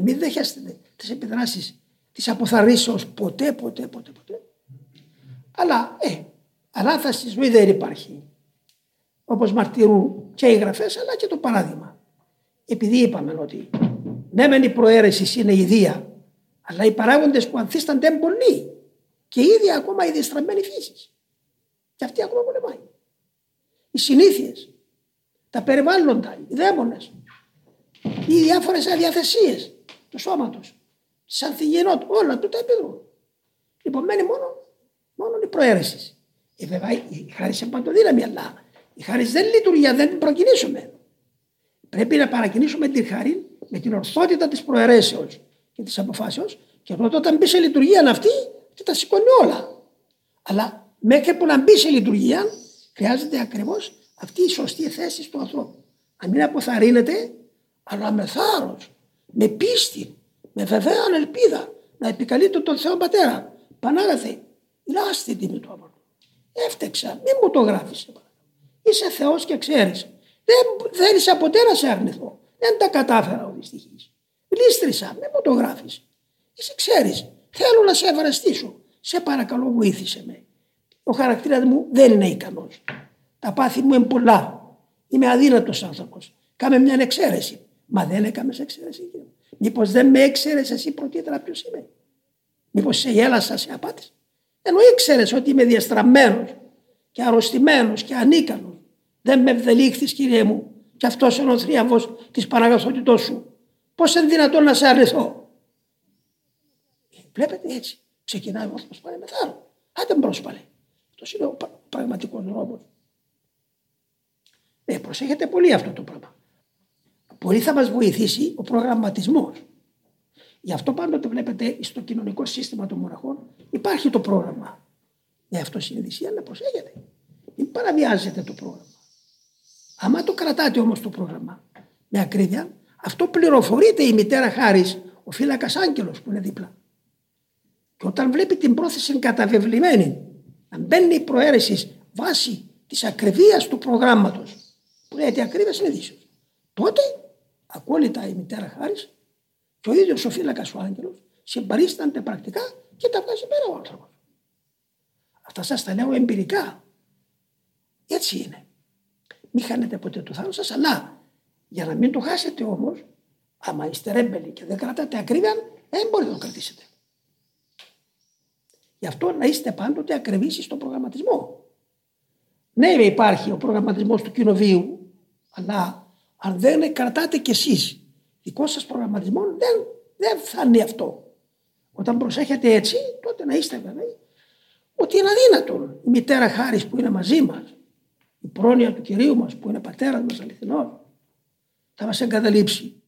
να μην δέχεστε τις επιδράσεις τη αποθαρρήσεω ποτέ, ποτέ, ποτέ, ποτέ. Αλλά, ε, ανάθαση στη ζωή δεν υπάρχει. Όπως μαρτυρούν και οι γραφές, αλλά και το παράδειγμα. Επειδή είπαμε ότι ναι, μεν η προαίρεσης είναι ιδία, αλλά οι παράγοντες που ανθίστανται είναι πολλοί. Και ήδη ακόμα η διαστραμμένη φύσης. Και αυτή ακόμα πολεμάει. Οι συνήθειες, τα περιβάλλοντα, οι δαίμονες, οι διάφορες αδιαθεσίες του σώματος, τη ανθυγιεινότητα, όλα του τα επιδρούν. Λοιπόν, μένει μόνο, μόνο η προαίρεσης. Ε, βέβαια, η χάρη σε παντοδύναμη, αλλά η χάρη δεν λειτουργεί αν δεν την προκινήσουμε. Πρέπει να παρακινήσουμε την χάρη με την ορθότητα της προαιρέσεως και της αποφάσεως και τότε όταν μπει σε λειτουργία αυτή, τι τα σηκώνει όλα. Αλλά μέχρι που να μπει σε λειτουργία, χρειάζεται ακριβώς αυτή η σωστή θέση του ανθρώπου. Να μην αποθαρρύνεται, αλλά με θάρρος, με πίστη, με βεβαία ελπίδα να επικαλείται τον Θεό Πατέρα. Πανάγαθε, λάστη τιμή του άμαρτου. Έφτεξα, μην μου το γράφεις. Είσαι Θεός και ξέρεις. Δεν θέλησα ποτέ να σε αρνηθώ. Δεν τα κατάφερα ο δυστυχής. Λίστρισα, μην μου το γράφεις. Εσύ ξέρεις, θέλω να σε ευχαριστήσω. Σε παρακαλώ, βοήθησε με. Ο χαρακτήρας μου δεν είναι ικανός. Τα πάθη μου είναι πολλά. Είμαι αδύνατος άνθρωπος. Κάμε μια εξαίρεση. Μα δεν έκαμες εξαίρεση. Μήπως δεν με έξερε εσύ πρωτήτερα ποιος είμαι. Μήπως σε γέλασα, σε απάτη. Ενώ ήξερες ότι είμαι διαστραμμένος και αρρωστημένος και ανίκανος. Δεν με ευδελίχθης, κύριε μου, και αυτός είναι ο θρίαμβος της παραγωγότητό σου. Πώς είναι δυνατόν να σε αρνηθώ; Βλέπετε έτσι. Ξεκινάει ο άνθρωπος πάλι με θάρρο. Άντε μπρόσπαλε. Αυτός είναι ο πραγματικός δρόμος. Ε, προσέχετε πολύ αυτό το πράγμα. Πολύ θα μας βοηθήσει ο προγραμματισμός. Γι' αυτό πάντοτε βλέπετε στο κοινωνικό σύστημα των μοναχών υπάρχει το πρόγραμμα. Με αυτοσυνειδησία να προσέχετε. Μην παραβιάζετε το πρόγραμμα. Άμα το κρατάτε όμως το πρόγραμμα με ακρίβεια, αυτό πληροφορείται η μητέρα Χάρης, ο φύλακας Άγγελος που είναι δίπλα. Και όταν βλέπει την πρόθεση καταβεβλημένη, να μπαίνει η προαίρεσης βάσει της ακριβία του προγράμματος, που λέγεται ακρίβεια συνειδήσεως, τότε ακόλυτα η μητέρα Χάρης και ο ίδιος ο φύλακας ο Άγγελος συμπαρίστανται πρακτικά και τα βγάζει πέρα ο άνθρωπος. Αυτά σας τα λέω εμπειρικά. Έτσι είναι. Μην χάνετε ποτέ το θάρρος σας, αλλά για να μην το χάσετε όμως, άμα είστε ρέμπελοι και δεν κρατάτε ακρίβεια, δεν μπορείτε να το κρατήσετε. Γι' αυτό να είστε πάντοτε ακριβεί στον προγραμματισμό. Ναι, υπάρχει ο προγραμματισμός του κοινοβίου, αλλά αν δεν κρατάτε κι εσείς δικό σας προγραμματισμό, δεν, δεν φτάνει αυτό. Όταν προσέχετε έτσι, τότε να είστε βέβαιοι ότι είναι αδύνατο η μητέρα χάρης που είναι μαζί μας, η πρόνοια του κυρίου μας που είναι πατέρας μας αληθινός, θα μας εγκαταλείψει